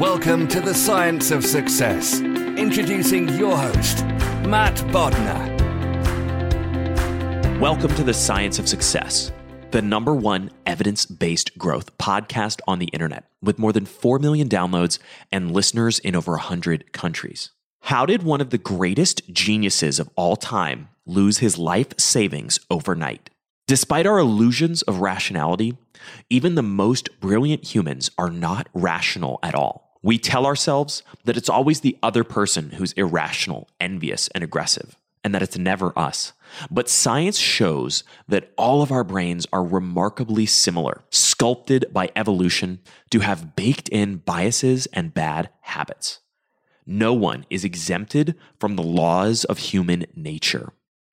Welcome to the Science of Success. Introducing your host, Matt Bodnar. Welcome to the Science of Success, the number one evidence based growth podcast on the internet with more than 4 million downloads and listeners in over 100 countries. How did one of the greatest geniuses of all time lose his life savings overnight? Despite our illusions of rationality, even the most brilliant humans are not rational at all. We tell ourselves that it's always the other person who's irrational, envious, and aggressive, and that it's never us. But science shows that all of our brains are remarkably similar, sculpted by evolution to have baked in biases and bad habits. No one is exempted from the laws of human nature.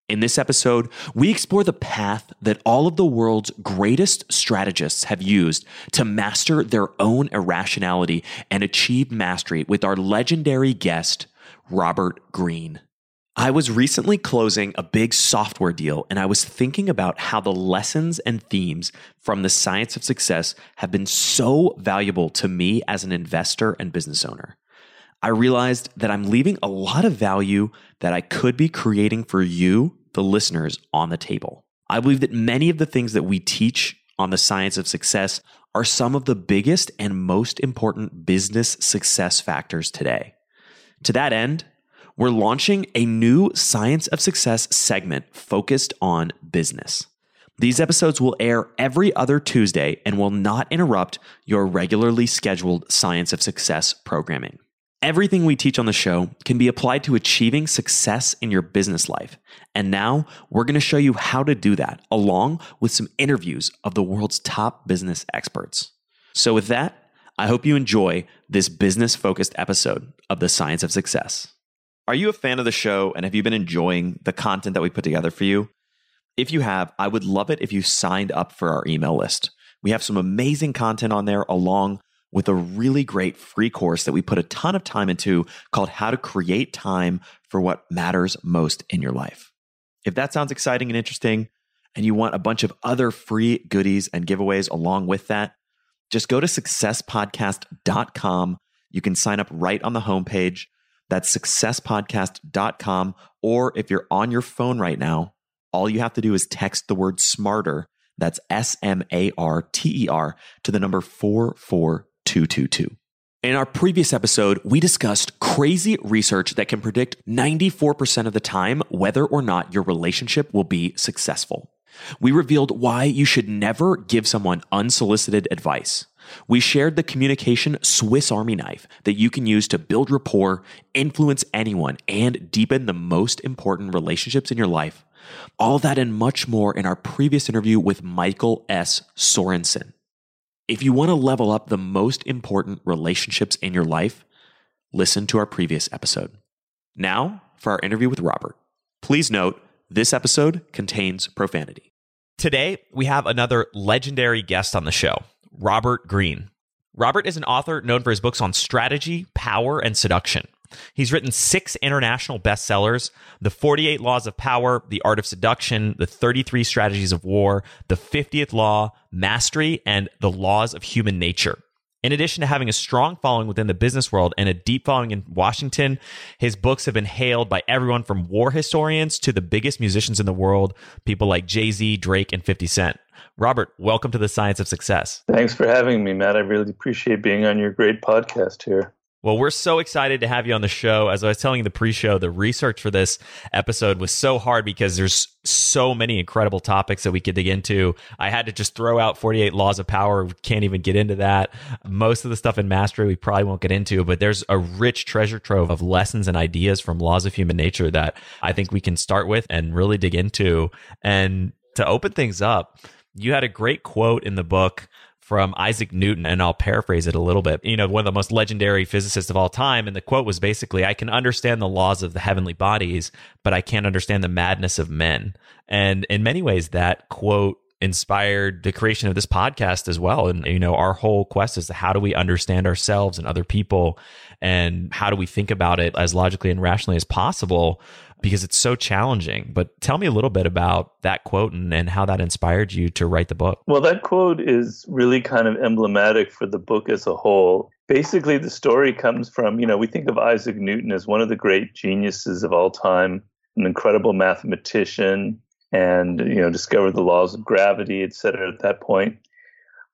In this episode, we explore the path that all of the world's greatest strategists have used to master their own irrationality and achieve mastery with our legendary guest, Robert Greene. I was recently closing a big software deal and I was thinking about how the lessons and themes from the science of success have been so valuable to me as an investor and business owner. I realized that I'm leaving a lot of value that I could be creating for you, the listeners, on the table. I believe that many of the things that we teach on the science of success are some of the biggest and most important business success factors today. To that end, we're launching a new Science of Success segment focused on business. These episodes will air every other Tuesday and will not interrupt your regularly scheduled Science of Success programming. Everything we teach on the show can be applied to achieving success in your business life. And now we're going to show you how to do that, along with some interviews of the world's top business experts. So, with that, I hope you enjoy this business focused episode of The Science of Success. Are you a fan of the show and have you been enjoying the content that we put together for you? If you have, I would love it if you signed up for our email list. We have some amazing content on there, along with a really great free course that we put a ton of time into called How to Create Time for What Matters Most in Your Life. If that sounds exciting and interesting, and you want a bunch of other free goodies and giveaways along with that, just go to successpodcast.com. You can sign up right on the homepage. That's successpodcast.com. Or if you're on your phone right now, all you have to do is text the word smarter. That's S M A R T E R to the number 44 222. In our previous episode, we discussed crazy research that can predict 94% of the time whether or not your relationship will be successful. We revealed why you should never give someone unsolicited advice. We shared the communication Swiss Army knife that you can use to build rapport, influence anyone, and deepen the most important relationships in your life. All that and much more in our previous interview with Michael S. Sorensen. If you want to level up the most important relationships in your life, listen to our previous episode. Now, for our interview with Robert. Please note, this episode contains profanity. Today, we have another legendary guest on the show. Robert Greene. Robert is an author known for his books on strategy, power, and seduction. He's written six international bestsellers The 48 Laws of Power, The Art of Seduction, The 33 Strategies of War, The 50th Law, Mastery, and The Laws of Human Nature. In addition to having a strong following within the business world and a deep following in Washington, his books have been hailed by everyone from war historians to the biggest musicians in the world, people like Jay Z, Drake, and 50 Cent. Robert, welcome to the Science of Success. Thanks for having me, Matt. I really appreciate being on your great podcast here. Well, we're so excited to have you on the show. As I was telling you the pre-show, the research for this episode was so hard because there's so many incredible topics that we could dig into. I had to just throw out 48 laws of power. We can't even get into that. Most of the stuff in mastery we probably won't get into, but there's a rich treasure trove of lessons and ideas from laws of human nature that I think we can start with and really dig into. And to open things up, you had a great quote in the book from Isaac Newton, and I'll paraphrase it a little bit. You know, one of the most legendary physicists of all time. And the quote was basically, I can understand the laws of the heavenly bodies, but I can't understand the madness of men. And in many ways, that quote inspired the creation of this podcast as well. And, you know, our whole quest is how do we understand ourselves and other people? And how do we think about it as logically and rationally as possible? Because it's so challenging. But tell me a little bit about that quote and, and how that inspired you to write the book. Well, that quote is really kind of emblematic for the book as a whole. Basically, the story comes from, you know, we think of Isaac Newton as one of the great geniuses of all time, an incredible mathematician, and, you know, discovered the laws of gravity, et cetera, at that point.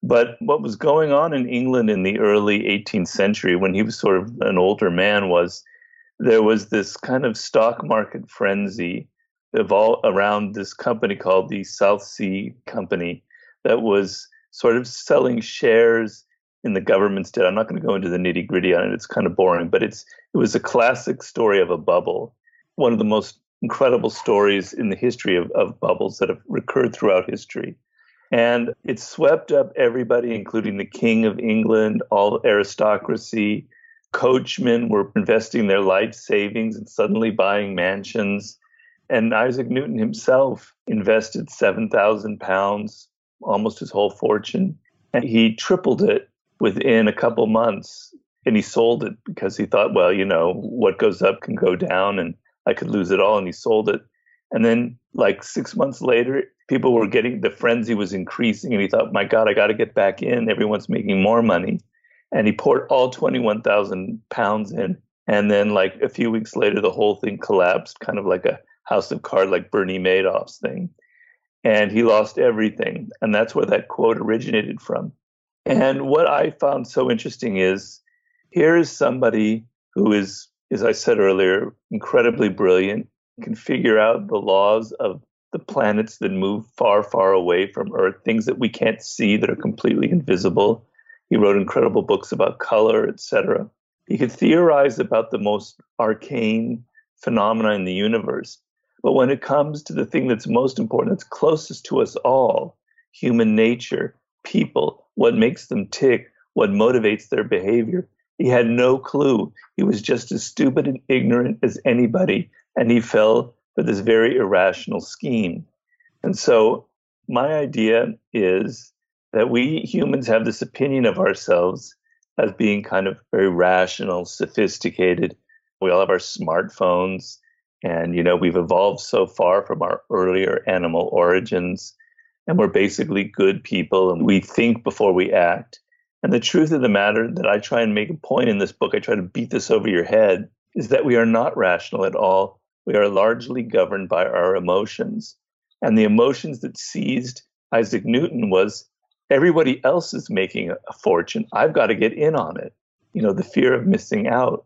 But what was going on in England in the early 18th century when he was sort of an older man was there was this kind of stock market frenzy of all around this company called the South Sea Company that was sort of selling shares in the government's debt. I'm not going to go into the nitty gritty on it; it's kind of boring, but it's it was a classic story of a bubble, one of the most incredible stories in the history of, of bubbles that have recurred throughout history. And it swept up everybody, including the King of England, all aristocracy, coachmen were investing their life savings and suddenly buying mansions. And Isaac Newton himself invested 7,000 pounds, almost his whole fortune. And he tripled it within a couple months. And he sold it because he thought, well, you know, what goes up can go down and I could lose it all. And he sold it. And then, like six months later, people were getting the frenzy was increasing. And he thought, my God, I got to get back in. Everyone's making more money and he poured all 21,000 pounds in. And then, like a few weeks later, the whole thing collapsed, kind of like a house of cards, like Bernie Madoff's thing. And he lost everything. And that's where that quote originated from. And what I found so interesting is here is somebody who is, as I said earlier, incredibly brilliant, can figure out the laws of the planets that move far, far away from Earth, things that we can't see that are completely invisible he wrote incredible books about color, etc. He could theorize about the most arcane phenomena in the universe. But when it comes to the thing that's most important, that's closest to us all, human nature, people, what makes them tick, what motivates their behavior, he had no clue. He was just as stupid and ignorant as anybody, and he fell for this very irrational scheme. And so, my idea is that we humans have this opinion of ourselves as being kind of very rational, sophisticated. We all have our smartphones, and you know we've evolved so far from our earlier animal origins, and we're basically good people, and we think before we act. And the truth of the matter that I try and make a point in this book, I try to beat this over your head, is that we are not rational at all. We are largely governed by our emotions. And the emotions that seized Isaac Newton was everybody else is making a fortune. I've got to get in on it. You know, the fear of missing out.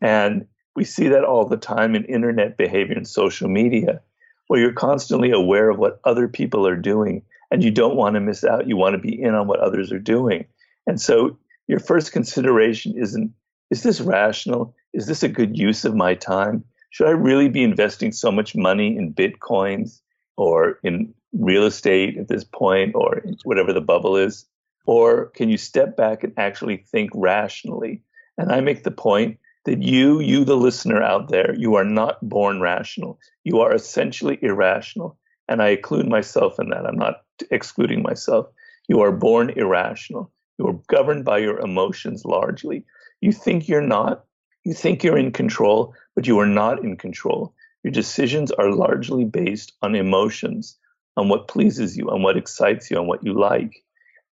And we see that all the time in internet behavior and social media, where you're constantly aware of what other people are doing and you don't want to miss out. You want to be in on what others are doing. And so your first consideration isn't is this rational? Is this a good use of my time? Should I really be investing so much money in bitcoins or in real estate at this point or whatever the bubble is? Or can you step back and actually think rationally? And I make the point that you, you, the listener out there, you are not born rational. You are essentially irrational. And I include myself in that. I'm not excluding myself. You are born irrational. You are governed by your emotions largely. You think you're not. You think you're in control, but you are not in control. Your decisions are largely based on emotions, on what pleases you, on what excites you, on what you like.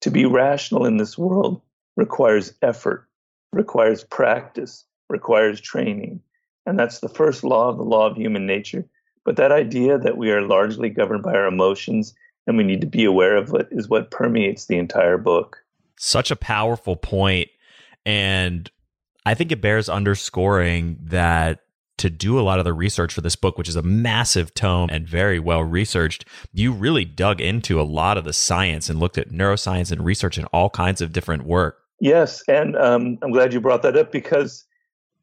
To be rational in this world requires effort, requires practice, requires training. And that's the first law of the law of human nature. But that idea that we are largely governed by our emotions and we need to be aware of it is what permeates the entire book. Such a powerful point, And I think it bears underscoring that to do a lot of the research for this book, which is a massive tome and very well researched, you really dug into a lot of the science and looked at neuroscience and research and all kinds of different work. Yes, and um, I'm glad you brought that up because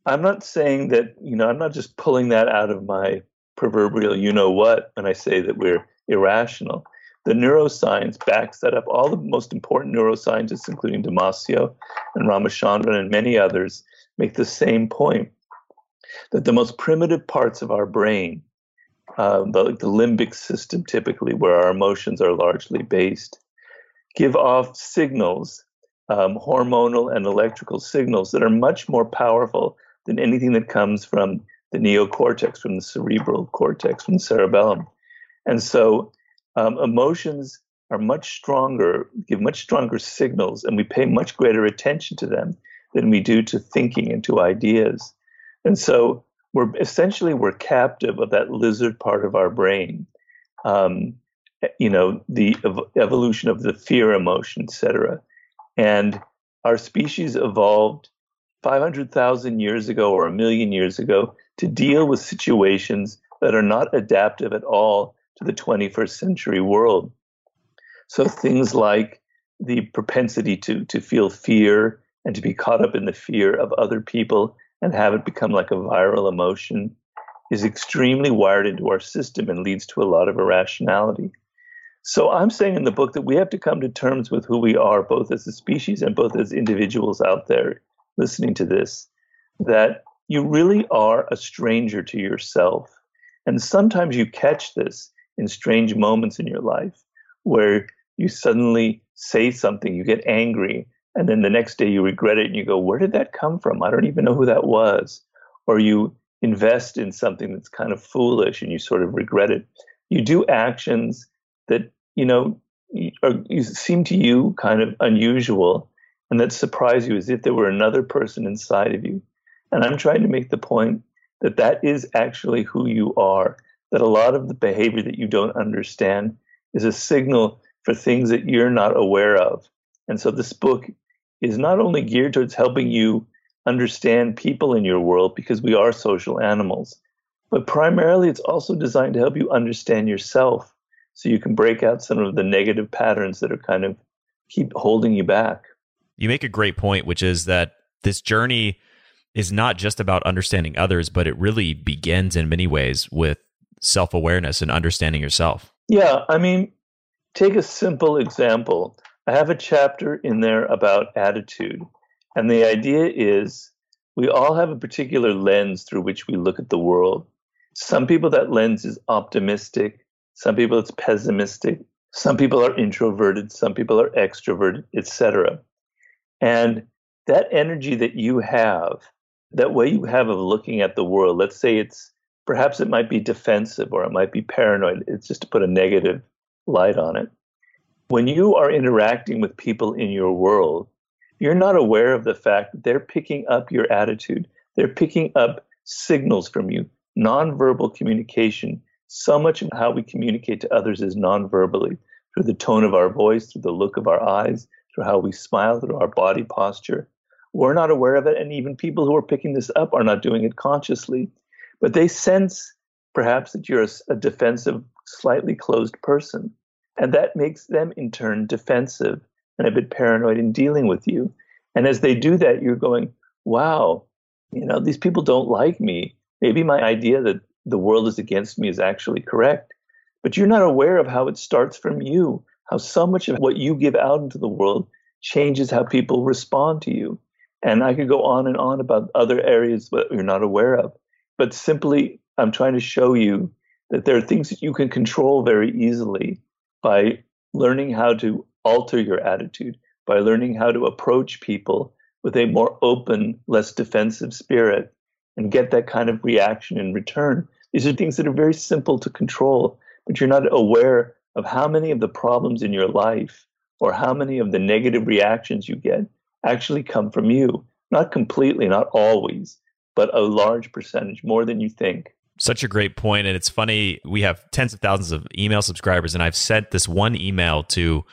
I'm not saying that you know I'm not just pulling that out of my proverbial you know what when I say that we're irrational. The neuroscience backs that up. All the most important neuroscientists, including Damasio and Ramachandran and many others, make the same point that the most primitive parts of our brain, uh, the, the limbic system typically, where our emotions are largely based, give off signals, um, hormonal and electrical signals that are much more powerful than anything that comes from the neocortex, from the cerebral cortex, from the cerebellum. And so um, emotions are much stronger, give much stronger signals, and we pay much greater attention to them than we do to thinking and to ideas. And so we're essentially we're captive of that lizard part of our brain. Um, you know, the ev- evolution of the fear emotion, etc. And our species evolved 500,000 years ago or a million years ago to deal with situations that are not adaptive at all to the 21st century world. So things like the propensity to, to feel fear and to be caught up in the fear of other people and have it become like a viral emotion is extremely wired into our system and leads to a lot of irrationality. So I'm saying in the book that we have to come to terms with who we are, both as a species and both as individuals out there listening to this, that you really are a stranger to yourself. And sometimes you catch this in strange moments in your life where you suddenly say something, you get angry, and then the next day you regret it and you go, Where did that come from? I don't even know who that was. Or you invest in something that's kind of foolish and you sort of regret it. You do actions that, you know, are, seem to you kind of unusual and that surprise you as if there were another person inside of you. And I'm trying to make the point that that is actually who you are, that a lot of the behavior that you don't understand is a signal for things that you're not aware of. And so this book is not only geared towards helping you understand people in your world because we are social animals, but primarily it's also designed to help you understand yourself so you can break out some of the negative patterns that are kind of keep holding you back. You make a great point, which is that this journey is not just about understanding others, but it really begins in many ways with self awareness and understanding yourself. Yeah. I mean, take a simple example. I have a chapter in there about attitude. And the idea is we all have a particular lens through which we look at the world. Some people, that lens is optimistic. Some people, it's pessimistic. Some people are introverted. Some people are extroverted, etc. And that energy that you have, that way you have of looking at the world, let's say it's perhaps it might be defensive or it might be paranoid. It's just to put a negative light on it. When you are interacting with people in your world, you're not aware of the fact that they're picking up your attitude. They're picking up signals from you, nonverbal communication. So much of how we communicate to others is nonverbally through the tone of our voice, through the look of our eyes, through how we smile, through our body posture. We're not aware of it, and even people who are picking this up are not doing it consciously. But they sense perhaps that you're a, a defensive, slightly closed person. And that makes them in turn defensive and a bit paranoid in dealing with you. And as they do that, you're going, wow, you know, these people don't like me. Maybe my idea that the world is against me is actually correct. But you're not aware of how it starts from you, how so much of what you give out into the world changes how people respond to you. And I could go on and on about other areas that you're not aware of. But simply, I'm trying to show you that there are things that you can control very easily by learning how to alter your attitude by learning how to approach people with a more open, less defensive spirit and get that kind of reaction in return. These are things that are very simple to control, but you're not aware of how many of the problems in your life or how many of the negative reactions you get actually come from you. Not completely, not always, but a large percentage, more than you think. Such a great. And it's funny, we have tens of thousands of email subscribers, and I've sent this one email to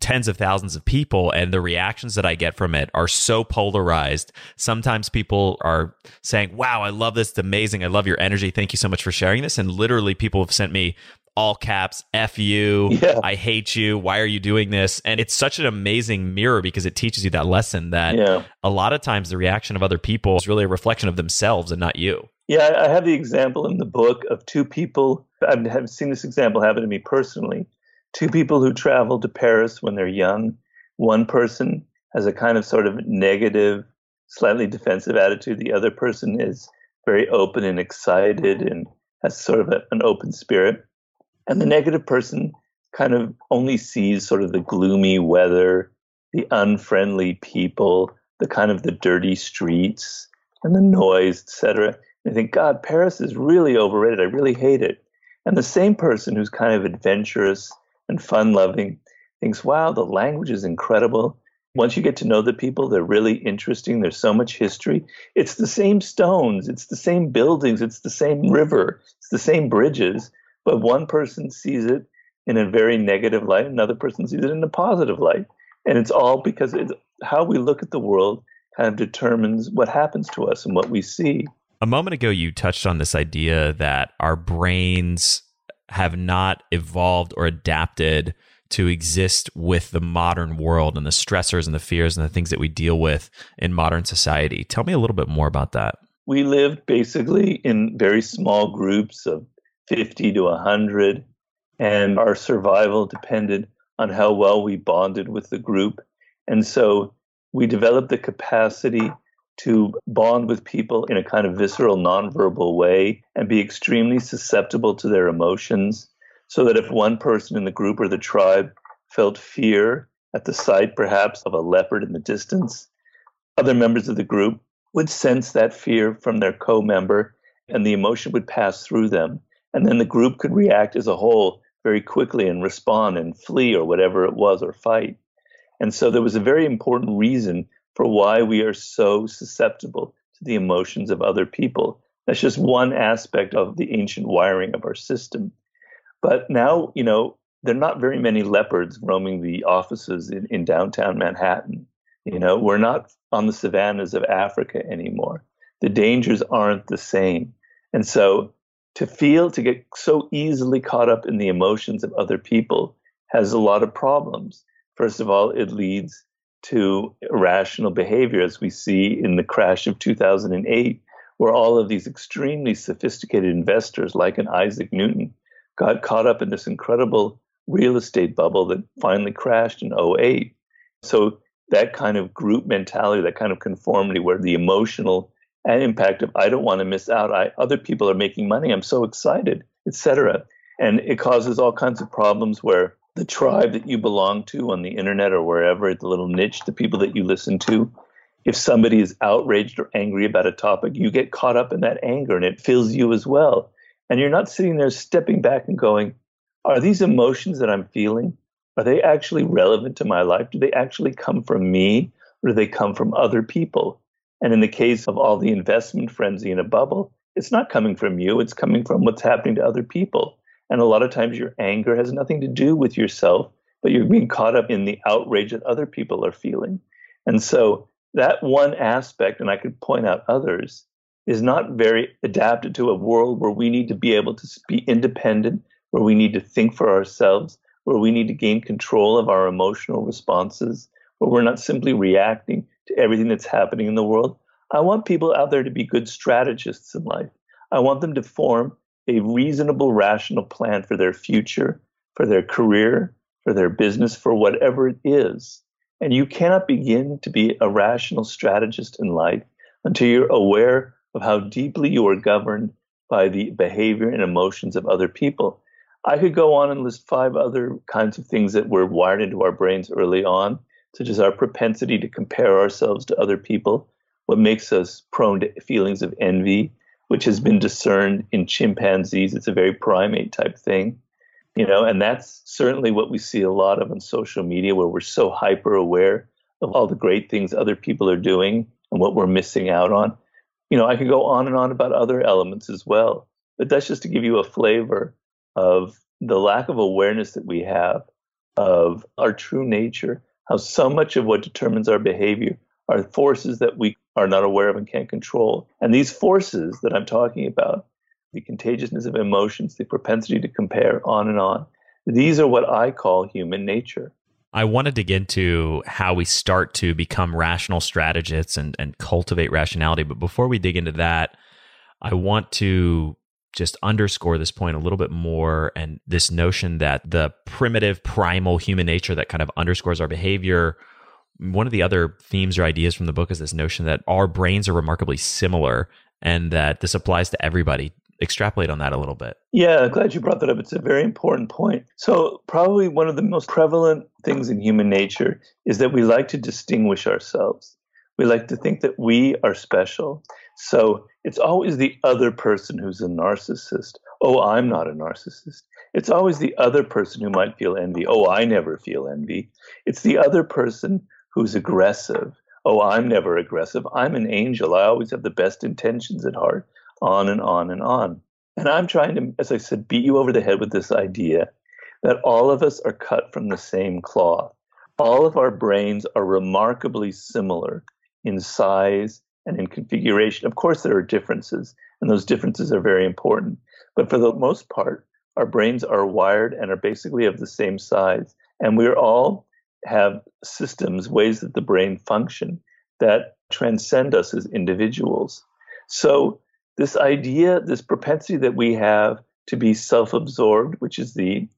tens of thousands of people and the reactions that I get from it are so polarized. Sometimes people are saying, "Wow, I love this. It's amazing. I love your energy. Thank you so much for sharing this." And literally people have sent me all caps, F you, yeah. I hate you, why are you doing this? And it's such an amazing mirror because it teaches you that lesson that yeah. a lot of times the reaction of other people is really a reflection of themselves and not you. Yeah, I have the example in the book of two people. I've seen this example happen to me personally two people who travel to Paris when they're young. One person has a kind of sort of negative, slightly defensive attitude. The other person is very open and excited and has sort of a, an open spirit. And the negative person kind of only sees sort of the gloomy weather, the unfriendly people, the kind of the dirty streets and the noise, etc. I think, God, Paris is really overrated. I really hate it. And the same person who's kind of adventurous and fun loving thinks, wow, the language is incredible. Once you get to know the people, they're really interesting. There's so much history. It's the same stones, it's the same buildings, it's the same river, it's the same bridges, but one person sees it in a very negative light, another person sees it in a positive light. And it's all because it's how we look at the world kind of determines what happens to us and what we see. A moment ago, you touched on this idea that our brains have not evolved or adapted to exist with the modern world and the stressors and the fears and the things that we deal with in modern society. Tell me a little bit more about that. We lived basically in very small groups of 50 to 100, and our survival depended on how well we bonded with the group. And so we developed the capacity to bond with people in a kind of visceral, nonverbal way and be extremely susceptible to their emotions. So that if one person in the group or the tribe felt fear at the sight, perhaps, of a leopard in the distance, other members of the group would sense that fear from their co member and the emotion would pass through them. And then the group could react as a whole very quickly and respond and flee or whatever it was or fight. And so there was a very important reason for why we are so susceptible to the emotions of other people. That's just one aspect of the ancient wiring of our system. But now, you know, there are not very many leopards roaming the offices in, in downtown Manhattan. You know, we're not on the savannas of Africa anymore. The dangers aren't the same. And so to feel, to get so easily caught up in the emotions of other people has a lot of problems. First of all, it leads to irrational behavior, as we see in the crash of 2008, where all of these extremely sophisticated investors, like an Isaac Newton, got caught up in this incredible real estate bubble that finally crashed in 08. So that kind of group mentality, that kind of conformity, where the emotional impact of I don't want to miss out, I other people are making money, I'm so excited, etc. And it causes all kinds of problems where the tribe that you belong to on the internet or wherever, the little niche, the people that you listen to, if somebody is outraged or angry about a topic, you get caught up in that anger and it fills you as well. And you're not sitting there stepping back and going, are these emotions that I'm feeling, are they actually relevant to my life? Do they actually come from me or do they come from other people? And in the case of all the investment frenzy in a bubble, it's not coming from you, it's coming from what's happening to other people. And a lot of times your anger has nothing to do with yourself, but you're being caught up in the outrage that other people are feeling. And so that one aspect, and I could point out others, is not very adapted to a world where we need to be able to be independent, where we need to think for ourselves, where we need to gain control of our emotional responses, where we're not simply reacting to everything that's happening in the world. I want people out there to be good strategists in life. I want them to form a reasonable, rational plan for their future, for their career, for their business, for whatever it is. And you cannot begin to be a rational strategist in life until you're aware of how deeply you are governed by the behavior and emotions of other people. I could go on and list five other kinds of things that were wired into our brains early on, such as our propensity to compare ourselves to other people, what makes us prone to feelings of envy, which has been discerned in chimpanzees. It's a very primate type thing, you know, and that's certainly what we see a lot of on social media, where we're so hyper aware of all the great things other people are doing and what we're missing out on. You know, I could go on and on about other elements as well, but that's just to give you a flavor of the lack of awareness that we have of our true nature, how so much of what determines our behavior are forces that we are not aware of and can't control. And these forces that I'm talking about, the contagiousness of emotions, the propensity to compare, on and on, these are what I call human nature. I want to dig into how we start to become rational strategists and, and cultivate rationality. But before we dig into that, I want to just underscore this point a little bit more and this notion that the primitive, primal human nature that kind of underscores our behavior. One of the other themes or ideas from the book is this notion that our brains are remarkably similar and that this applies to everybody extrapolate on that a little bit. Yeah, glad you brought that up. It's a very important point. So, probably one of the most prevalent things in human nature is that we like to distinguish ourselves. We like to think that we are special. So, it's always the other person who's a narcissist. Oh, I'm not a narcissist. It's always the other person who might feel envy. Oh, I never feel envy. It's the other person who's aggressive. Oh, I'm never aggressive. I'm an angel. I always have the best intentions at heart on and on and on. And I'm trying to, as I said, beat you over the head with this idea that all of us are cut from the same cloth. All of our brains are remarkably similar in size and in configuration. Of course, there are differences, and those differences are very important. But for the most part, our brains are wired and are basically of the same size. And we are all have systems, ways that the brain function that transcend us as individuals. So this idea, this propensity that we have to be self absorbed, which is the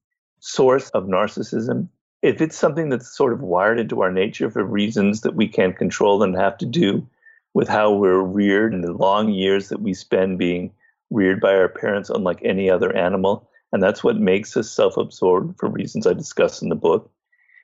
source of narcissism, if it's something that's sort of wired into our nature for reasons that we can't control and have to do with how we're reared and the long years that we spend being reared by our parents, unlike any other animal, and that's what makes us self absorbed for reasons I discuss in the book.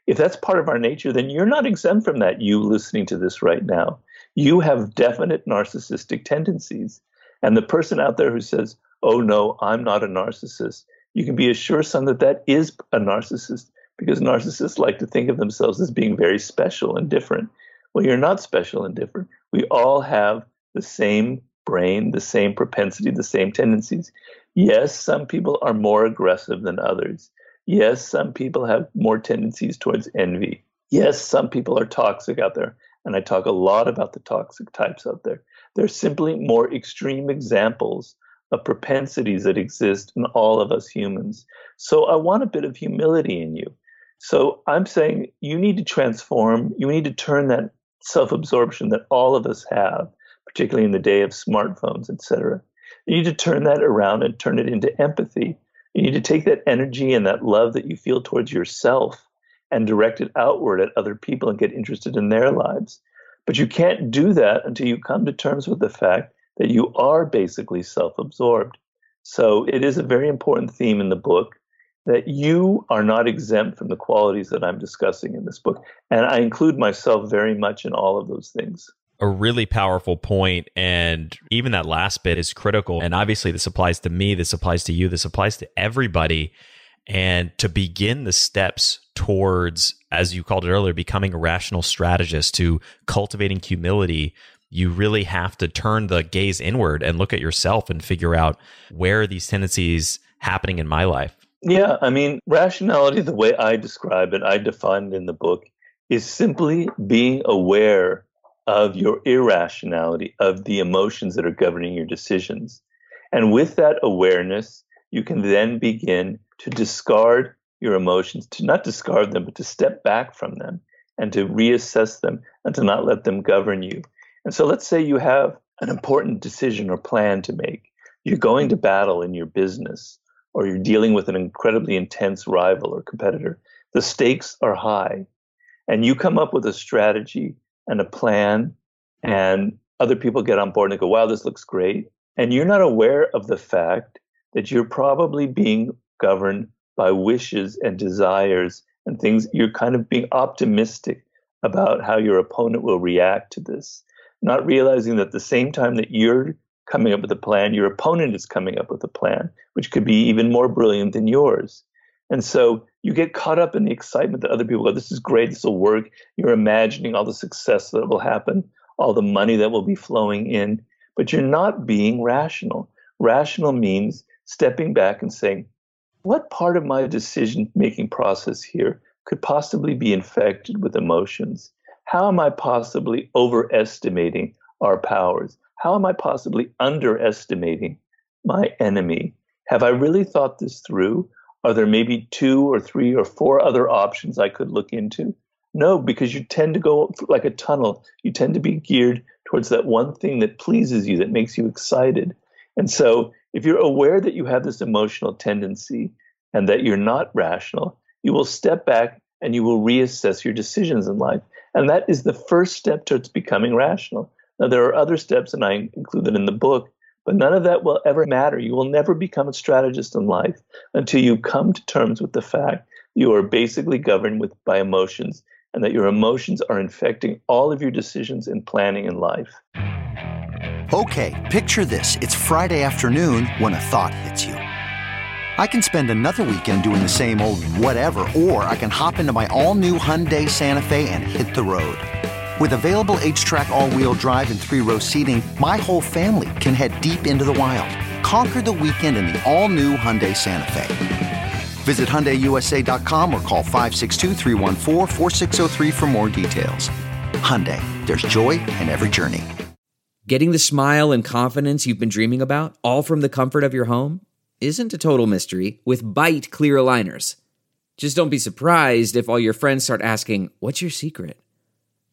If that's part of our nature, then you're not exempt from that, you listening to this right now. You have definite narcissistic tendencies. And the person out there who says, oh no, I'm not a narcissist, you can be assured, son, that that is a narcissist because narcissists like to think of themselves as being very special and different. Well, you're not special and different. We all have the same brain, the same propensity, the same tendencies. Yes, some people are more aggressive than others. Yes, some people have more tendencies towards envy. Yes, some people are toxic out there. And I talk a lot about the toxic types out there. They're simply more extreme examples of propensities that exist in all of us humans. So I want a bit of humility in you. So I'm saying you need to transform, you need to turn that self absorption that all of us have, particularly in the day of smartphones, et cetera. You need to turn that around and turn it into empathy. You need to take that energy and that love that you feel towards yourself and direct it outward at other people and get interested in their lives. But you can't do that until you come to terms with the fact that you are basically self absorbed. So it is a very important theme in the book that you are not exempt from the qualities that I'm discussing in this book. And I include myself very much in all of those things. A really powerful point, and even that last bit is critical. And obviously, this applies to me, this applies to you, this applies to everybody. And to begin the steps towards, as you called it earlier, becoming a rational strategist, to cultivating humility, you really have to turn the gaze inward and look at yourself and figure out where are these tendencies happening in my life. Yeah, I mean, rationality, the way I describe it, I define it in the book, is simply being aware of your irrationality, of the emotions that are governing your decisions. And with that awareness, you can then begin to discard your emotions, to not discard them, but to step back from them and to reassess them and to not let them govern you. And so let's say you have an important decision or plan to make. You're going to battle in your business or you're dealing with an incredibly intense rival or competitor. The stakes are high. And you come up with a strategy and a plan, and other people get on board and go, wow, this looks great. And you're not aware of the fact that you're probably being governed by wishes and desires and things. You're kind of being optimistic about how your opponent will react to this, not realizing that at the same time that you're coming up with a plan, your opponent is coming up with a plan, which could be even more brilliant than yours. And so you get caught up in the excitement that other people go, this is great, this will work. You're imagining all the success that will happen, all the money that will be flowing in, but you're not being rational. Rational means stepping back and saying, what part of my decision making process here could possibly be infected with emotions? How am I possibly overestimating our powers? How am I possibly underestimating my enemy? Have I really thought this through? Are there maybe two or three or four other options I could look into? No, because you tend to go like a tunnel. You tend to be geared towards that one thing that pleases you, that makes you excited. And so, if you're aware that you have this emotional tendency and that you're not rational, you will step back and you will reassess your decisions in life. And that is the first step towards becoming rational. Now, there are other steps, and I include them in the book, but none of that will ever matter. You will never become a strategist in life until you come to terms with the fact you are basically governed with by emotions and that your emotions are infecting all of your decisions and planning in life. Okay, picture this. It's Friday afternoon when a thought hits you. I can spend another weekend doing the same old whatever, or I can hop into my all new Hyundai Santa Fe and hit the road. With available HTRAC all-wheel drive and three-row seating, my whole family can head deep into the wild. Conquer the weekend in the all-new Hyundai Santa Fe. Visit HyundaiUSA.com or call 562 for more details. Hyundai, there's joy in every journey. Getting the smile and confidence you've been dreaming about, all from the comfort of your home, isn't a total mystery with Byte clear aligners. Just don't be surprised if all your friends start asking, what's your secret?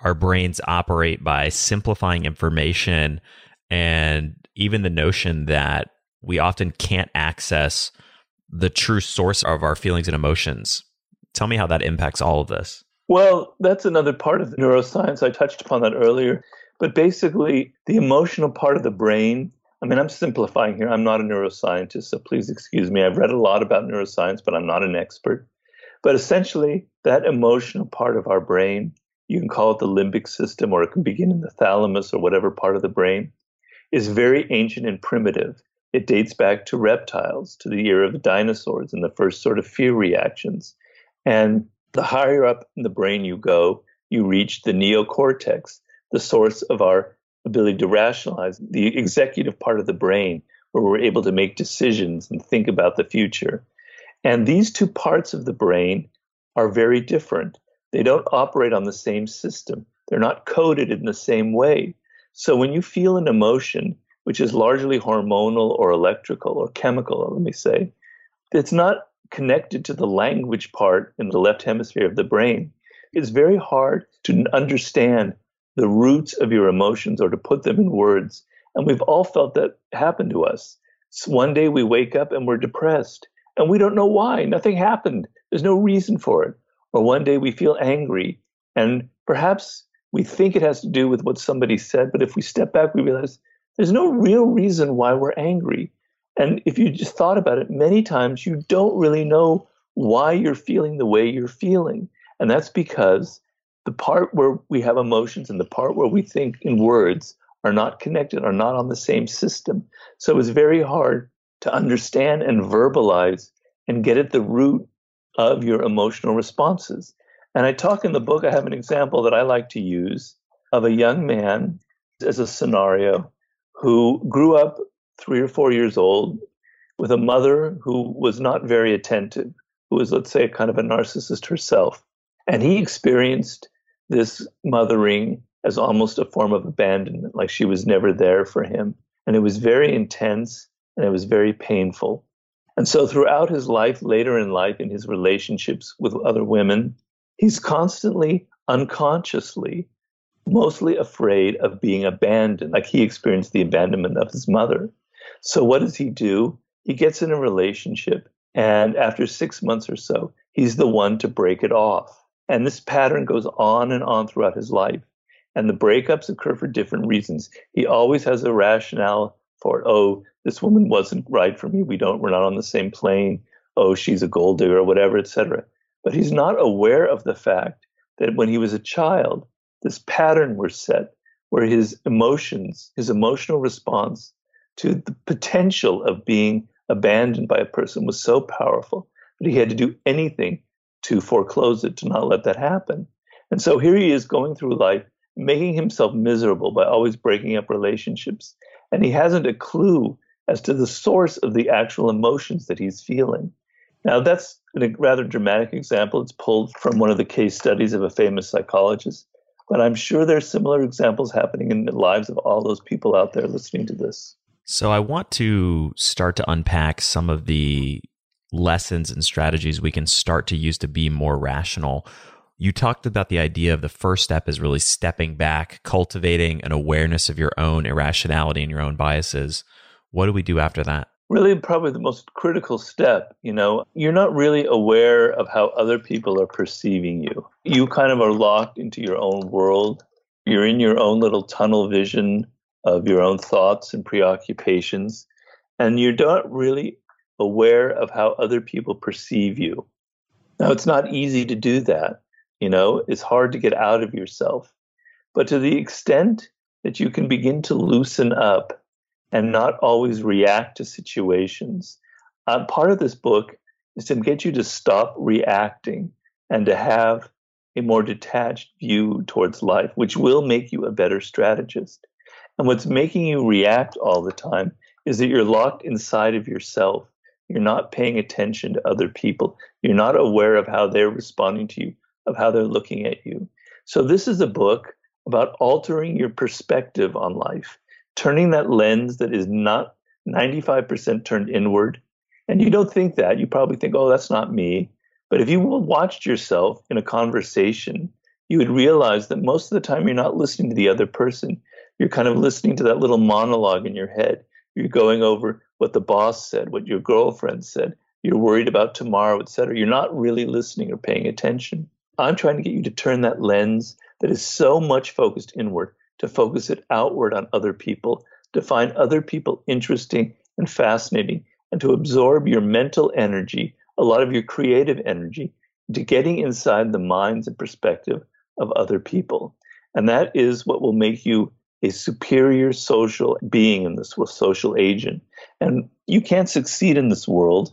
our brains operate by simplifying information and even the notion that we often can't access the true source of our feelings and emotions. Tell me how that impacts all of this. Well, that's another part of neuroscience. I touched upon that earlier. But basically, the emotional part of the brain, I mean, I'm simplifying here. I'm not a neuroscientist, so please excuse me. I've read a lot about neuroscience, but I'm not an expert. But essentially, that emotional part of our brain, you can call it the limbic system, or it can begin in the thalamus or whatever part of the brain, is very ancient and primitive. It dates back to reptiles, to the era of the dinosaurs and the first sort of fear reactions. And the higher up in the brain you go, you reach the neocortex, the source of our ability to rationalize, the executive part of the brain, where we're able to make decisions and think about the future. And these two parts of the brain are very different. They don't operate on the same system, they're not coded in the same way. So when you feel an emotion, which is largely hormonal or electrical or chemical, let me say, it's not connected to the language part in the left hemisphere of the brain. It's very hard to understand the roots of your emotions or to put them in words. And we've all felt that happen to us. So one day we wake up and we're depressed and we don't know why. Nothing happened. There's no reason for it. Or one day we feel angry and perhaps we think it has to do with what somebody said, but if we step back, we realize there's no real reason why we're angry. And if you just thought about it, many times you don't really know why you're feeling the way you're feeling. And that's because the part where we have emotions and the part where we think in words are not connected, are not on the same system. So it's very hard to understand and verbalize and get at the root of your emotional responses. And I talk in the book, I have an example that I like to use of a young man as a scenario who grew up three or four years old with a mother who was not very attentive, who was, let's say, kind of a narcissist herself. And he experienced this mothering as almost a form of abandonment, like she was never there for him. And it was very intense and it was very painful. And so throughout his life, later in life, in his relationships with other women, he's constantly, unconsciously, mostly afraid of being abandoned, like he experienced the abandonment of his mother. So what does he do? He gets in a relationship, and after six months or so, he's the one to break it off. And this pattern goes on and on throughout his life. And the breakups occur for different reasons. He always has a rationale for, oh, this woman wasn't right for me. We don't, we're not on the same plane. Oh, she's a gold digger or whatever, etc. But he's not aware of the fact that when he was a child, this pattern was set where his emotions, his emotional response to the potential of being abandoned by a person was so powerful that he had to do anything to foreclose it, to not let that happen. And so here he is going through life, making himself miserable by always breaking up relationships. And he hasn't a clue as to the source of the actual emotions that he's feeling. Now, that's a rather dramatic example. It's pulled from one of the case studies of a famous psychologist. But I'm sure there's similar examples happening in the lives of all those people out there listening to this. So I want to start to unpack some of the lessons and strategies we can start to use to be more rational. You talked about the idea of the first step is really stepping back, cultivating an awareness of your own irrationality and your own biases. What do we do after that? Really, probably the most critical step. You know, you're not really aware of how other people are perceiving you. You kind of are locked into your own world. You're in your own little tunnel vision of your own thoughts and preoccupations. And you're not really aware of how other people perceive you. Now, it's not easy to do that. You know, it's hard to get out of yourself. But to the extent that you can begin to loosen up and not always react to situations, uh, part of this book is to get you to stop reacting and to have a more detached view towards life, which will make you a better strategist. And what's making you react all the time is that you're locked inside of yourself you're not paying attention to other people. You're not aware of how they're responding to you, of how they're looking at you. So, this is a book about altering your perspective on life, turning that lens that is not 95% turned inward. And you don't think that. You probably think, oh, that's not me. But if you watched yourself in a conversation, you would realize that most of the time you're not listening to the other person. You're kind of listening to that little monologue in your head. You're going over what the boss said, what your girlfriend said. You're worried about tomorrow, etc. You're not really listening or paying attention. I'm trying to get you to turn that lens that is so much focused inward to focus it outward on other people, to find other people interesting and fascinating, and to absorb your mental energy, a lot of your creative energy, to getting inside the minds and perspective of other people. And that is what will make you a superior social being in this social agent. And you can't succeed in this world,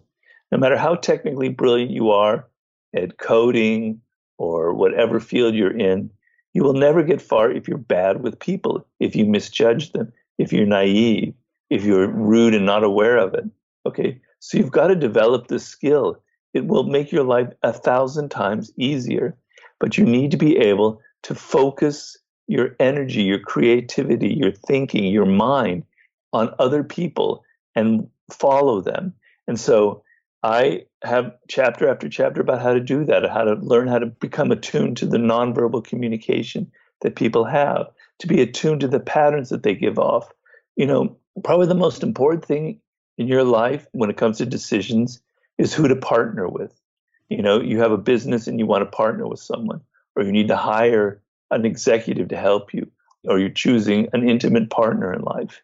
no matter how technically brilliant you are at coding or whatever field you're in. You will never get far if you're bad with people, if you misjudge them, if you're naive, if you're rude and not aware of it. Okay, so you've got to develop this skill. It will make your life a thousand times easier, but you need to be able to focus your energy, your creativity, your thinking, your mind on other people and follow them. And so I have chapter after chapter about how to do that, how to learn how to become attuned to the nonverbal communication that people have, to be attuned to the patterns that they give off. You know, probably the most important thing in your life when it comes to decisions is who to partner with. You know, you have a business and you want to partner with someone, or you need to hire an executive to help you, or you're choosing an intimate partner in life.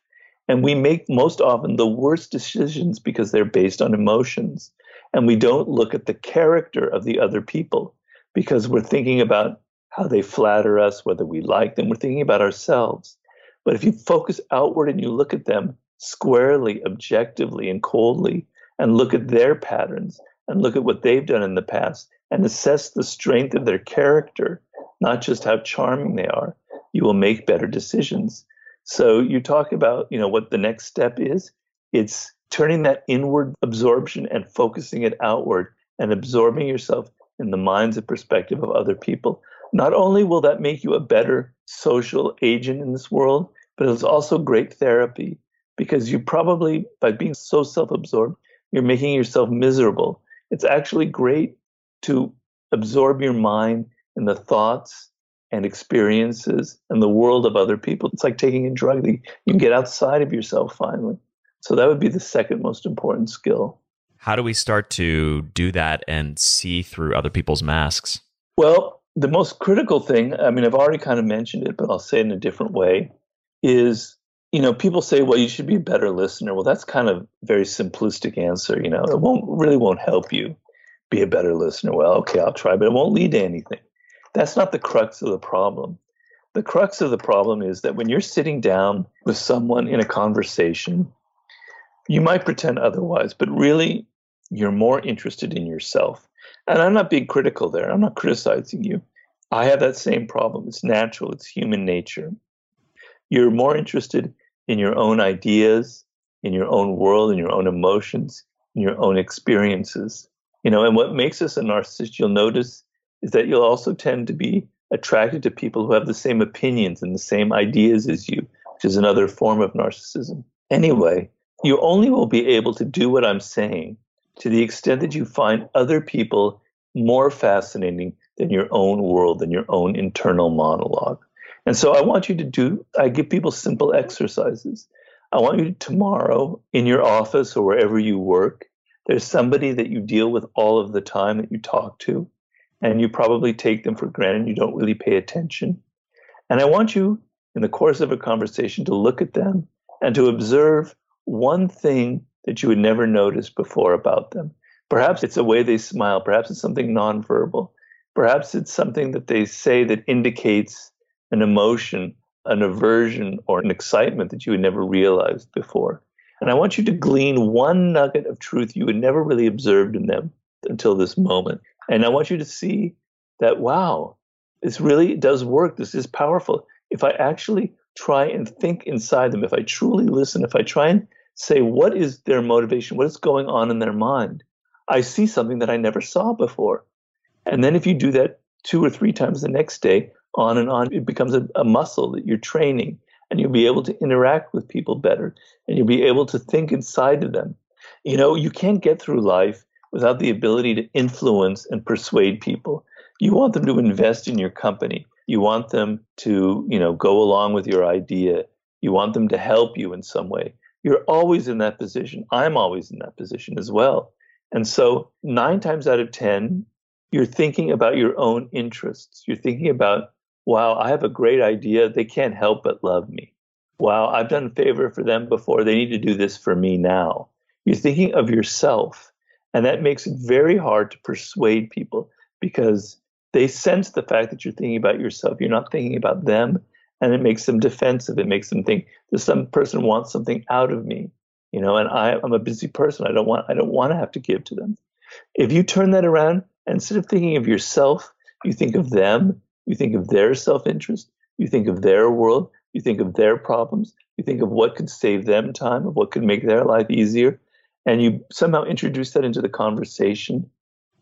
And we make most often the worst decisions because they're based on emotions. And we don't look at the character of the other people because we're thinking about how they flatter us, whether we like them. We're thinking about ourselves. But if you focus outward and you look at them squarely, objectively, and coldly, and look at their patterns and look at what they've done in the past and assess the strength of their character, not just how charming they are, you will make better decisions. So you talk about, you know, what the next step is. It's turning that inward absorption and focusing it outward and absorbing yourself in the minds and perspective of other people. Not only will that make you a better social agent in this world, but it's also great therapy because you probably, by being so self absorbed, you're making yourself miserable. It's actually great to absorb your mind in the thoughts and experiences and the world of other people. It's like taking a drug. You can get outside of yourself finally. So that would be the second most important skill. How do we start to do that and see through other people's masks? Well, the most critical thing, I mean, I've already kind of mentioned it, but I'll say it in a different way, is you know, people say, well, you should be a better listener. Well, that's kind of very simplistic answer. You know, it won't really won't help you be a better listener. Well, okay, I'll try, but it won't lead to anything. That's not the crux of the problem. The crux of the problem is that when you're sitting down with someone in a conversation, you might pretend otherwise, but really you're more interested in yourself. And I'm not being critical there. I'm not criticizing you. I have that same problem. It's natural, it's human nature. You're more interested in your own ideas, in your own world, in your own emotions, in your own experiences. You know, and what makes us a narcissist, you'll notice, is that you'll also tend to be attracted to people who have the same opinions and the same ideas as you, which is another form of narcissism. Anyway, you only will be able to do what I'm saying to the extent that you find other people more fascinating than your own world, than your own internal monologue. And so I want you to do, I give people simple exercises. I want you to, tomorrow in your office or wherever you work, there's somebody that you deal with all of the time that you talk to, and you probably take them for granted. You don't really pay attention. And I want you, in the course of a conversation, to look at them and to observe one thing that you would never notice before about them. Perhaps it's a way they smile. Perhaps it's something nonverbal. Perhaps it's something that they say that indicates an emotion, an aversion, or an excitement that you had never realized before. And I want you to glean one nugget of truth you had never really observed in them until this moment. And I want you to see that, wow, this really does work. This is powerful. If I actually try and think inside them, if I truly listen, if I try and say, what is their motivation? What is going on in their mind? I see something that I never saw before. And then if you do that two or three times the next day, on and on. It becomes a, a muscle that you're training, and you'll be able to interact with people better, and you'll be able to think inside of them. You know, you can't get through life without the ability to influence and persuade people. You want them to invest in your company. You want them to, you know, go along with your idea. You want them to help you in some way. You're always in that position. I'm always in that position as well. And so, nine times out of 10, you're thinking about your own interests. You're thinking about, wow, I have a great idea. They can't help but love me. Wow, I've done a favor for them before. They need to do this for me now. You're thinking of yourself. And that makes it very hard to persuade people because they sense the fact that you're thinking about yourself. You're not thinking about them. And it makes them defensive. It makes them think that some person wants something out of me, you know, and I, I'm a busy person. I don't want I don't want to have to give to them. If you turn that around, instead of thinking of yourself, you think of them, you think of their self-interest, you think of their world, you think of their problems, you think of what could save them time, of what could make their life easier, and you somehow introduce that into the conversation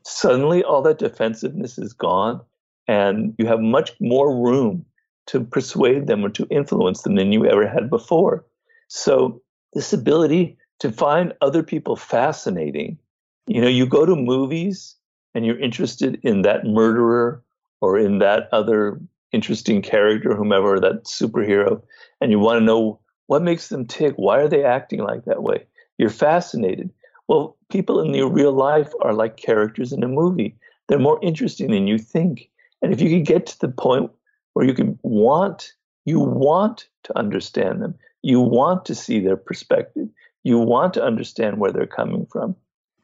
suddenly all that defensiveness is gone and you have much more room to persuade them or to influence them than you ever had before. So, this ability to find other people fascinating, you know, you go to movies and you're interested in that murderer or in that other interesting character, whomever, that superhero, and you want to know what makes them tick. Why are they acting like that way? You're fascinated. Well, people in your real life are like characters in a movie. They're more interesting than you think. And if you can get to the point where you can want, you want to understand them, you want to see their perspective, you want to understand where they're coming from.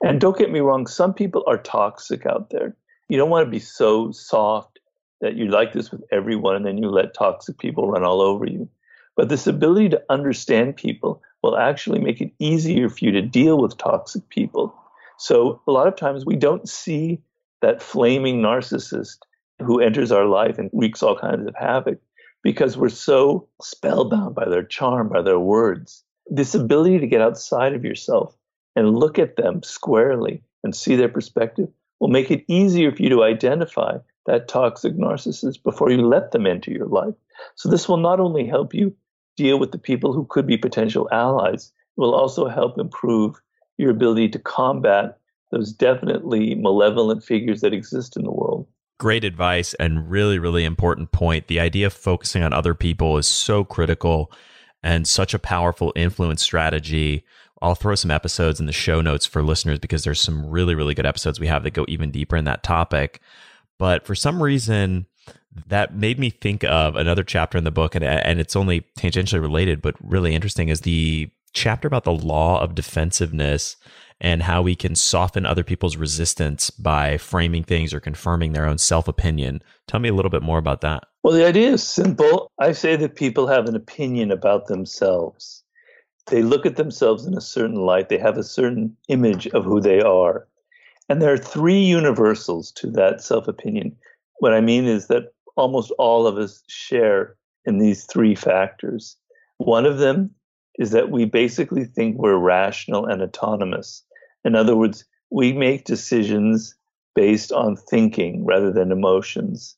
And don't get me wrong, some people are toxic out there. You don't want to be so soft that you like this with everyone and then you let toxic people run all over you. But this ability to understand people will actually make it easier for you to deal with toxic people. So a lot of times we don't see that flaming narcissist who enters our life and wreaks all kinds of havoc because we're so spellbound by their charm, by their words. This ability to get outside of yourself and look at them squarely and see their perspective will make it easier for you to identify that toxic narcissist before you let them into your life. So this will not only help you deal with the people who could be potential allies, it will also help improve your ability to combat those definitely malevolent figures that exist in the world. Great advice and really, really important point. The idea of focusing on other people is so critical and such a powerful influence strategy. I'll throw some episodes in the show notes for listeners because there's some really, really good episodes we have that go even deeper in that topic. But for some reason, that made me think of another chapter in the book, and, and it's only tangentially related, but really interesting, is the chapter about the law of defensiveness and how we can soften other people's resistance by framing things or confirming their own self opinion. Tell me a little bit more about that. Well, the idea is simple. I say that people have an opinion about themselves. They look at themselves in a certain light, they have a certain image of who they are. And there are three universals to that self opinion. What I mean is that almost all of us share in these three factors. One of them is that we basically think we're rational and autonomous. In other words, we make decisions based on thinking rather than emotions.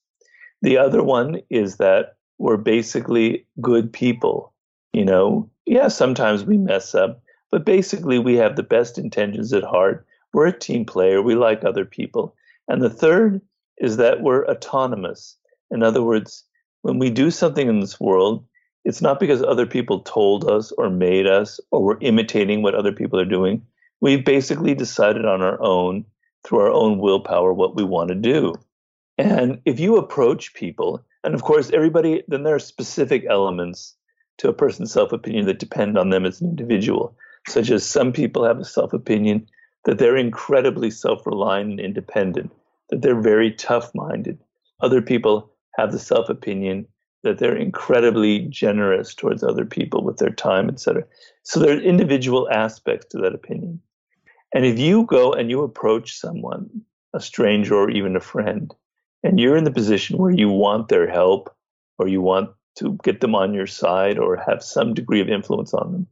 The other one is that we're basically good people. You know, yeah, sometimes we mess up, but basically we have the best intentions at heart. We're a team player, we like other people. And the third is that we're autonomous. In other words, when we do something in this world, it's not because other people told us or made us or we're imitating what other people are doing. We've basically decided on our own, through our own willpower, what we want to do. And if you approach people, and of course, everybody, then there are specific elements to a person's self opinion that depend on them as an individual, such as some people have a self opinion that they're incredibly self reliant and independent, that they're very tough minded. Other people have the self opinion that they're incredibly generous towards other people with their time, etc. So there are individual aspects to that opinion. And if you go and you approach someone, a stranger or even a friend, and you're in the position where you want their help or you want to get them on your side or have some degree of influence on them,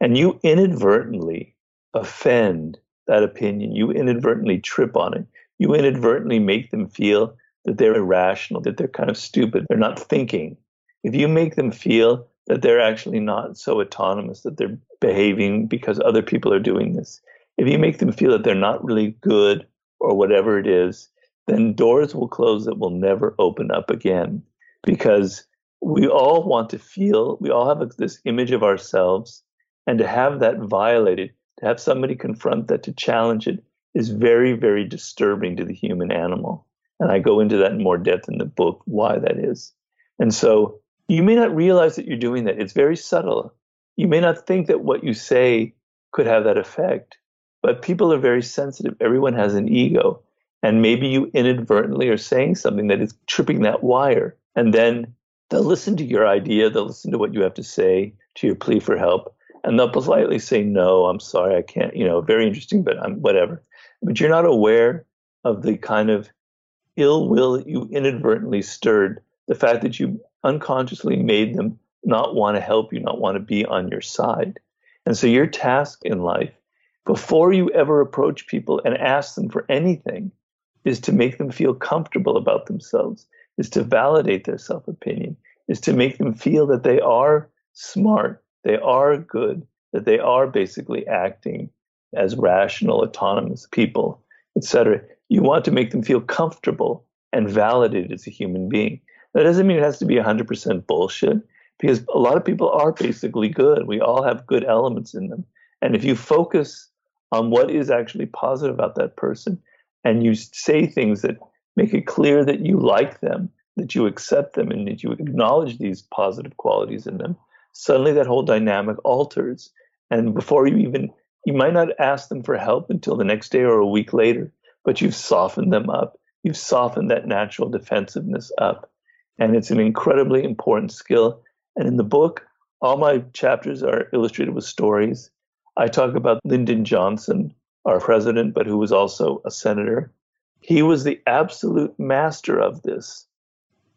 and you inadvertently offend that opinion, you inadvertently trip on it, you inadvertently make them feel that they're irrational, that they're kind of stupid, they're not thinking. If you make them feel that they're actually not so autonomous, that they're behaving because other people are doing this, if you make them feel that they're not really good or whatever it is, then doors will close that will never open up again because we all want to feel, we all have this image of ourselves, and to have that violated, to have somebody confront that, to challenge it, is very, very disturbing to the human animal. And I go into that in more depth in the book, why that is. And so you may not realize that you're doing that. It's very subtle. You may not think that what you say could have that effect, but people are very sensitive. Everyone has an ego. And maybe you inadvertently are saying something that is tripping that wire. And then they'll listen to your idea, they'll listen to what you have to say, to your plea for help, and they'll politely say, No, I'm sorry, I can't, you know, very interesting, but I'm whatever. But you're not aware of the kind of ill will that you inadvertently stirred, the fact that you unconsciously made them not want to help you, not want to be on your side. And so your task in life, before you ever approach people and ask them for anything, is to make them feel comfortable about themselves, is to validate their self opinion, is to make them feel that they are smart, they are good, that they are basically acting as rational, autonomous people, etc. You want to make them feel comfortable and validated as a human being. That doesn't mean it has to be 100% bullshit because a lot of people are basically good. We all have good elements in them. And if you focus on what is actually positive about that person and you say things that make it clear that you like them, that you accept them, and that you acknowledge these positive qualities in them, suddenly that whole dynamic alters. And before you even, you might not ask them for help until the next day or a week later, but you've softened them up. You've softened that natural defensiveness up. And it's an incredibly important skill. And in the book, all my chapters are illustrated with stories. I talk about Lyndon Johnson, our president, but who was also a senator. He was the absolute master of this.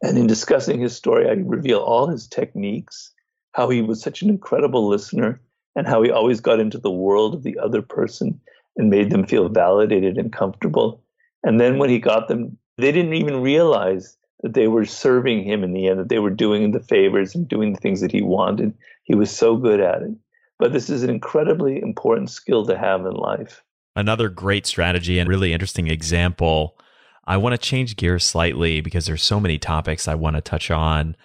And in discussing his story, I reveal all his techniques, how he was such an incredible listener, and how he always got into the world of the other person and made them feel validated and comfortable. And then when he got them, they didn't even realize that they were serving him in the end, that they were doing the favors and doing the things that he wanted. He was so good at it. But this is an incredibly important skill to have in life. Another great strategy and really interesting example. I want to change gears slightly because there's so many topics I want to touch on.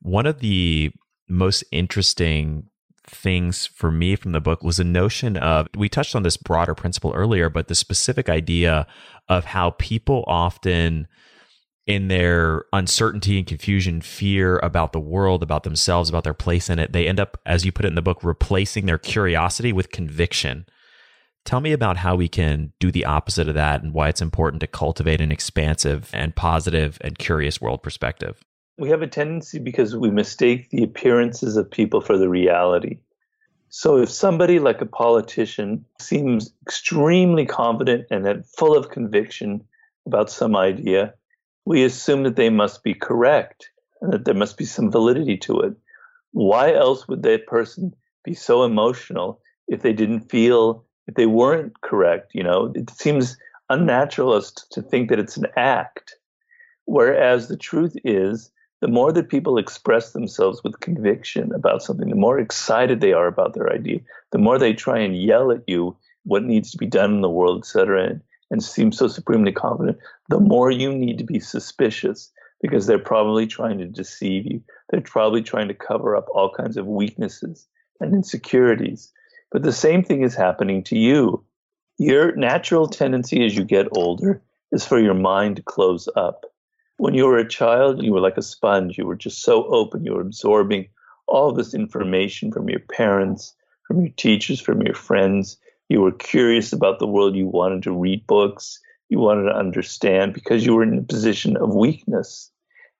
One of the most interesting things for me from the book was a notion of we touched on this broader principle earlier, but the specific idea of how people often in their uncertainty and confusion, fear about the world, about themselves, about their place in it, they end up, as you put it in the book, replacing their curiosity with conviction. Tell me about how we can do the opposite of that and why it's important to cultivate an expansive and positive and curious world perspective. We have a tendency because we mistake the appearances of people for the reality. So if somebody like a politician seems extremely confident and full of conviction about some idea, we assume that they must be correct and that there must be some validity to it. Why else would that person be so emotional if they didn't feel, if they weren't correct? You know, it seems unnatural to think that it's an act. Whereas the truth is, the more that people express themselves with conviction about something, the more excited they are about their idea, the more they try and yell at you what needs to be done in the world, et cetera, and, and seem so supremely confident, the more you need to be suspicious because they're probably trying to deceive you. They're probably trying to cover up all kinds of weaknesses and insecurities. But the same thing is happening to you. Your natural tendency as you get older is for your mind to close up. When you were a child, you were like a sponge. You were just so open. You were absorbing all this information from your parents, from your teachers, from your friends. You were curious about the world. You wanted to read books. You wanted to understand because you were in a position of weakness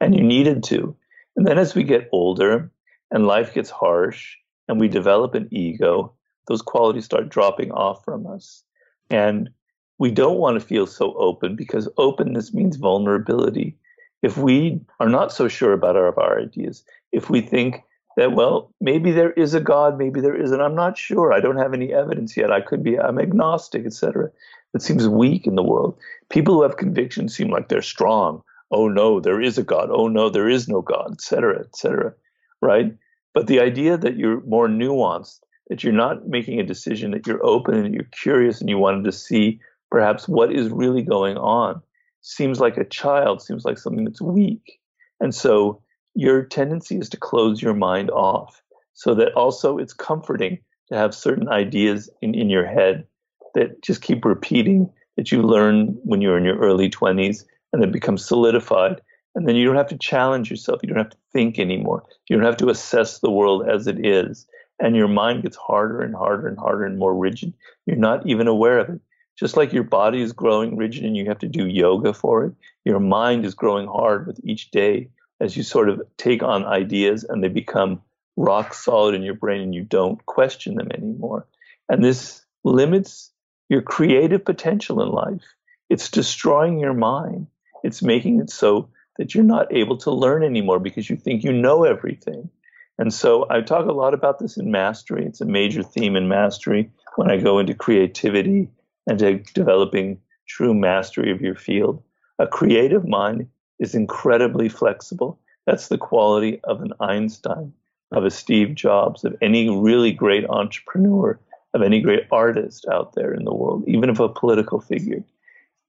and you needed to. And then as we get older and life gets harsh and we develop an ego, those qualities start dropping off from us. And we don't want to feel so open because openness means vulnerability. If we are not so sure about our, our ideas, if we think that well maybe there is a god maybe there isn't i'm not sure i don't have any evidence yet i could be i'm agnostic etc it seems weak in the world. People who have convictions seem like they're strong. Oh no there is a god. Oh no there is no god etc etc right? But the idea that you're more nuanced that you're not making a decision that you're open and you're curious and you wanted to see perhaps what is really going on seems like a child, seems like something that's weak. And so your tendency is to close your mind off so that also it's comforting to have certain ideas in, in your head that just keep repeating that you learn when you're in your early 20s and then become solidified. And then you don't have to challenge yourself. You don't have to think anymore. You don't have to assess the world as it is. And your mind gets harder and harder and harder and more rigid. You're not even aware of it. Just like your body is growing rigid and you have to do yoga for it, your mind is growing hard with each day as you sort of take on ideas and they become rock solid in your brain and you don't question them anymore. And this limits your creative potential in life. It's destroying your mind. It's making it so that you're not able to learn anymore because you think you know everything. And so I talk a lot about this in mastery. It's a major theme in mastery when I go into creativity and to developing true mastery of your field. A creative mind is incredibly flexible. That's the quality of an Einstein of a Steve Jobs, of any really great entrepreneur, of any great artist out there in the world, even of a political figure.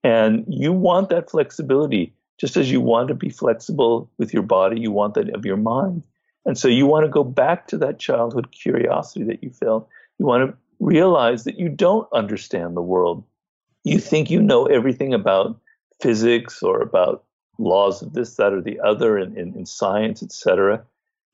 And you want that flexibility, just as you want to be flexible with your body, you want that of your mind. And so you want to go back to that childhood curiosity that you felt. You want to realize that you don't understand the world. You think you know everything about physics or about laws of this, that, or the other in, in, in science, etc.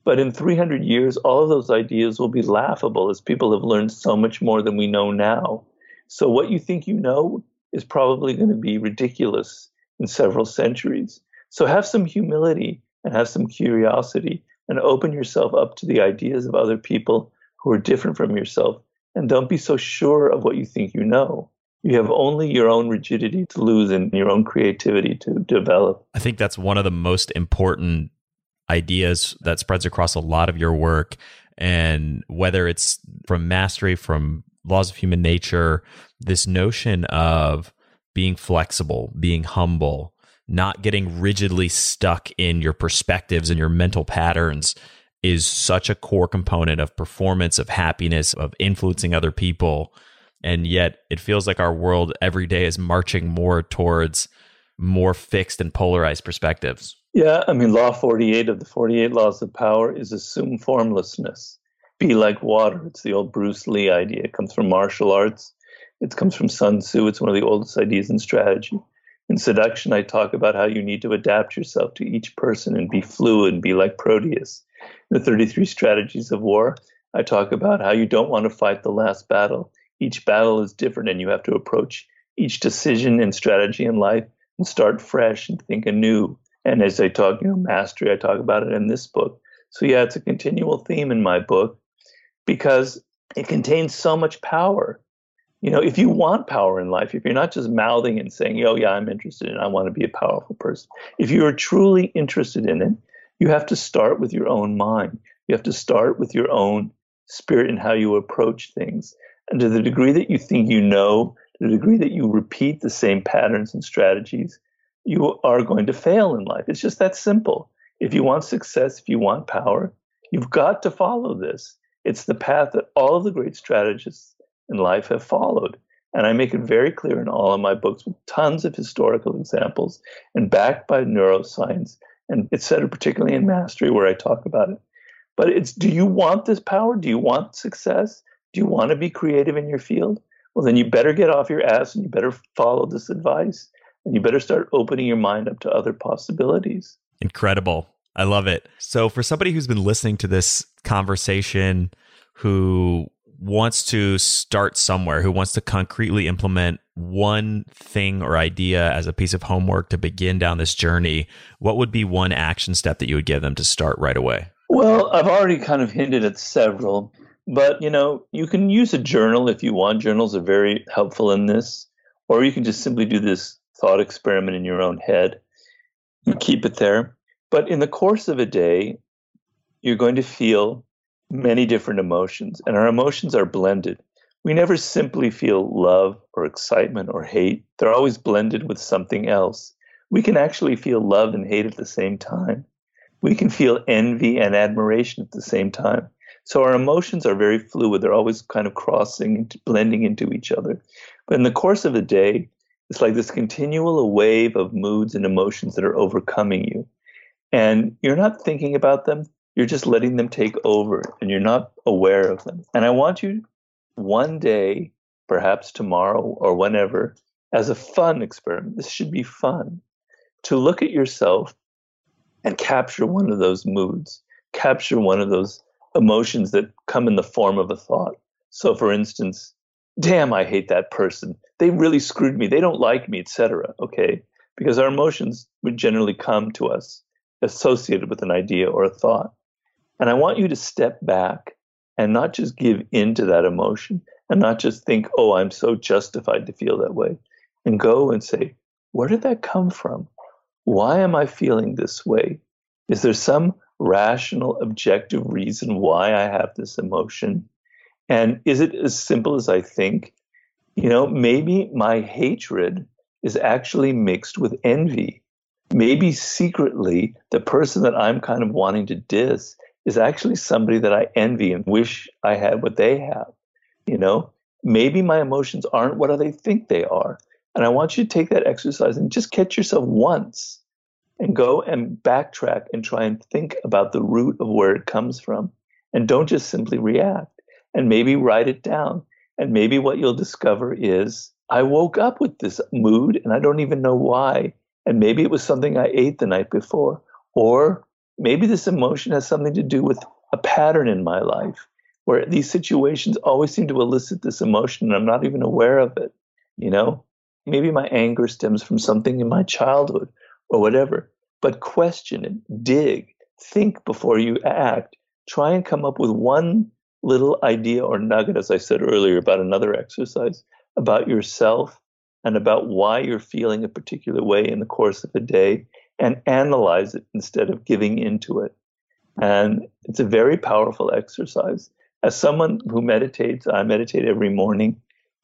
But in 300 years, all of those ideas will be laughable as people have learned so much more than we know now. So, what you think you know is probably going to be ridiculous in several centuries. So, have some humility and have some curiosity and open yourself up to the ideas of other people who are different from yourself. And don't be so sure of what you think you know. You have only your own rigidity to lose and your own creativity to develop. I think that's one of the most important ideas that spreads across a lot of your work. And whether it's from mastery, from laws of human nature, this notion of being flexible, being humble, not getting rigidly stuck in your perspectives and your mental patterns is such a core component of performance, of happiness, of influencing other people. And yet it feels like our world every day is marching more towards more fixed and polarized perspectives. Yeah, I mean, Law 48 of the 48 Laws of Power is assume formlessness. Be like water. It's the old Bruce Lee idea. It comes from martial arts. It comes from Sun Tzu. It's one of the oldest ideas in strategy. In seduction, I talk about how you need to adapt yourself to each person and be fluid be like Proteus. The 33 strategies of war, I talk about how you don't want to fight the last battle. Each battle is different, and you have to approach each decision and strategy in life and start fresh and think anew. And as I talk, you know, mastery, I talk about it in this book. So yeah, it's a continual theme in my book because it contains so much power. You know, if you want power in life, if you're not just mouthing and saying, "Oh yeah, I'm interested and I want to be a powerful person," if you are truly interested in it, you have to start with your own mind. You have to start with your own spirit and how you approach things. And to the degree that you think you know, to the degree that you repeat the same patterns and strategies, you are going to fail in life. It's just that simple. If you want success, if you want power, you've got to follow this. It's the path that all of the great strategists in life have followed. And I make it very clear in all of my books with tons of historical examples and backed by neuroscience and cetera, particularly in mastery where I talk about it. But it's do you want this power? Do you want success? Do you want to be creative in your field? Well, then you better get off your ass and you better follow this advice and you better start opening your mind up to other possibilities. Incredible. I love it. So, for somebody who's been listening to this conversation who wants to start somewhere, who wants to concretely implement one thing or idea as a piece of homework to begin down this journey, what would be one action step that you would give them to start right away? Well, I've already kind of hinted at several, but you know, you can use a journal if you want. Journals are very helpful in this, or you can just simply do this thought experiment in your own head and keep it there. But in the course of a day, you're going to feel many different emotions, and our emotions are blended. We never simply feel love or excitement or hate, they're always blended with something else. We can actually feel love and hate at the same time. We can feel envy and admiration at the same time. So our emotions are very fluid. They're always kind of crossing, and blending into each other. But in the course of a day, It's like this continual wave of moods and emotions that are overcoming you. And you're not thinking about them, you're just letting them take over and you're not aware of them. And I want you one day, perhaps tomorrow or whenever, as a fun experiment, this should be fun, to look at yourself and capture one of those moods, capture one of those emotions that come in the form of a thought. So, for instance, damn, I hate that person. They really screwed me. They don't like me, etc. Okay, because our emotions would generally come to us associated with an idea or a thought. And I want you to step back and not just give in to that emotion and not just think, oh, I'm so justified to feel that way, and go and say, where did that come from? Why am I feeling this way? Is there some rational, objective reason why I have this emotion? And is it as simple as I think? You know, maybe my hatred is actually mixed with envy. Maybe secretly, the person that I'm kind of wanting to diss is actually somebody that I envy and wish I had what they have. You know, maybe my emotions aren't what they think they are. And I want you to take that exercise and just catch yourself once and go and backtrack and try and think about the root of where it comes from. And don't just simply react and maybe write it down. And maybe what you'll discover is I woke up with this mood and I don't even know why. And maybe it was something I ate the night before. Or maybe this emotion has something to do with a pattern in my life where these situations always seem to elicit this emotion and I'm not even aware of it. You know, maybe my anger stems from something in my childhood or whatever. But question it, dig, think before you act. Try and come up with one little idea or nugget, as I said earlier, about another exercise, about yourself and about why you're feeling a particular way in the course of a day and analyze it instead of giving into it. And it's a very powerful exercise. As someone who meditates, I meditate every morning.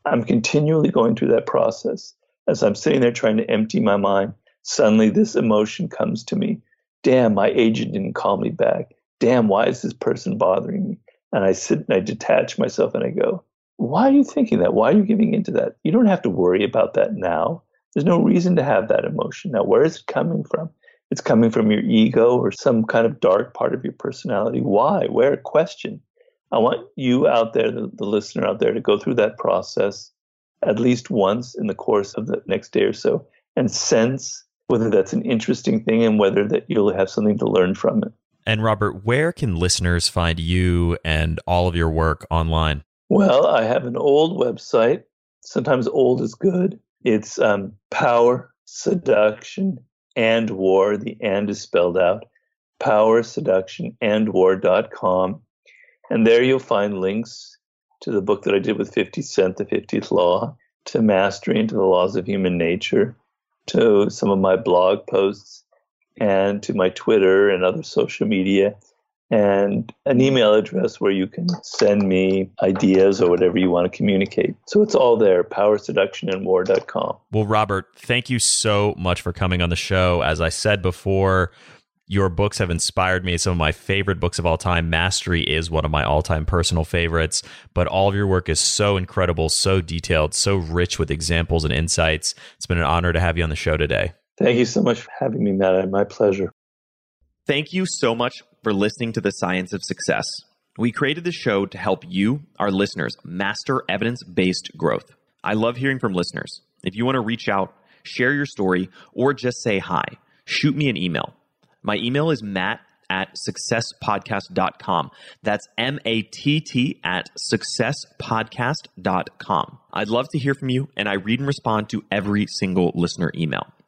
I'm continually going through that process. As I'm sitting there trying to empty my mind, suddenly this emotion comes to me. Damn, my agent didn't call me back. Damn, why is this person bothering me? And I sit and I detach myself and I go, why are you thinking that? Why are you giving into that? You don't have to worry about that now. There's no reason to have that emotion. Now, where is it coming from? It's coming from your ego or some kind of dark part of your personality. Why? Where? Question. I want you out there, the, the listener out there, to go through that process at least once in the course of the next day or so and sense whether that's an interesting thing and whether that you'll have something to learn from it. And Robert, where can listeners find you and all of your work online? Well, I have an old website. Sometimes old is good. It's um, Power, Seduction, and War. The and is spelled out. Power, Seduction, and War.com. And there you'll find links to the book that I did with 50 Cent, The 50th Law, to Mastery into the Laws of Human Nature, to some of my blog posts, and to my Twitter and other social media and an email address where you can send me ideas or whatever you want to communicate. So it's all there, powerseductionandwar.com. Well, Robert, thank you so much for coming on the show. As I said before, your books have inspired me. Some of my favorite books of all time. Mastery is one of my all time personal favorites, but all of your work is so incredible, so detailed, so rich with examples and insights. It's been an honor to have you on the show today. Thank you so much for having me, Matt. My pleasure. Thank you so much for listening to The Science of Success. We created this show to help you, our listeners, master evidence based growth. I love hearing from listeners. If you want to reach out, share your story, or just say hi, shoot me an email. My email is matt at successpodcast.com. That's M A T T at successpodcast.com. I'd love to hear from you, and I read and respond to every single listener email.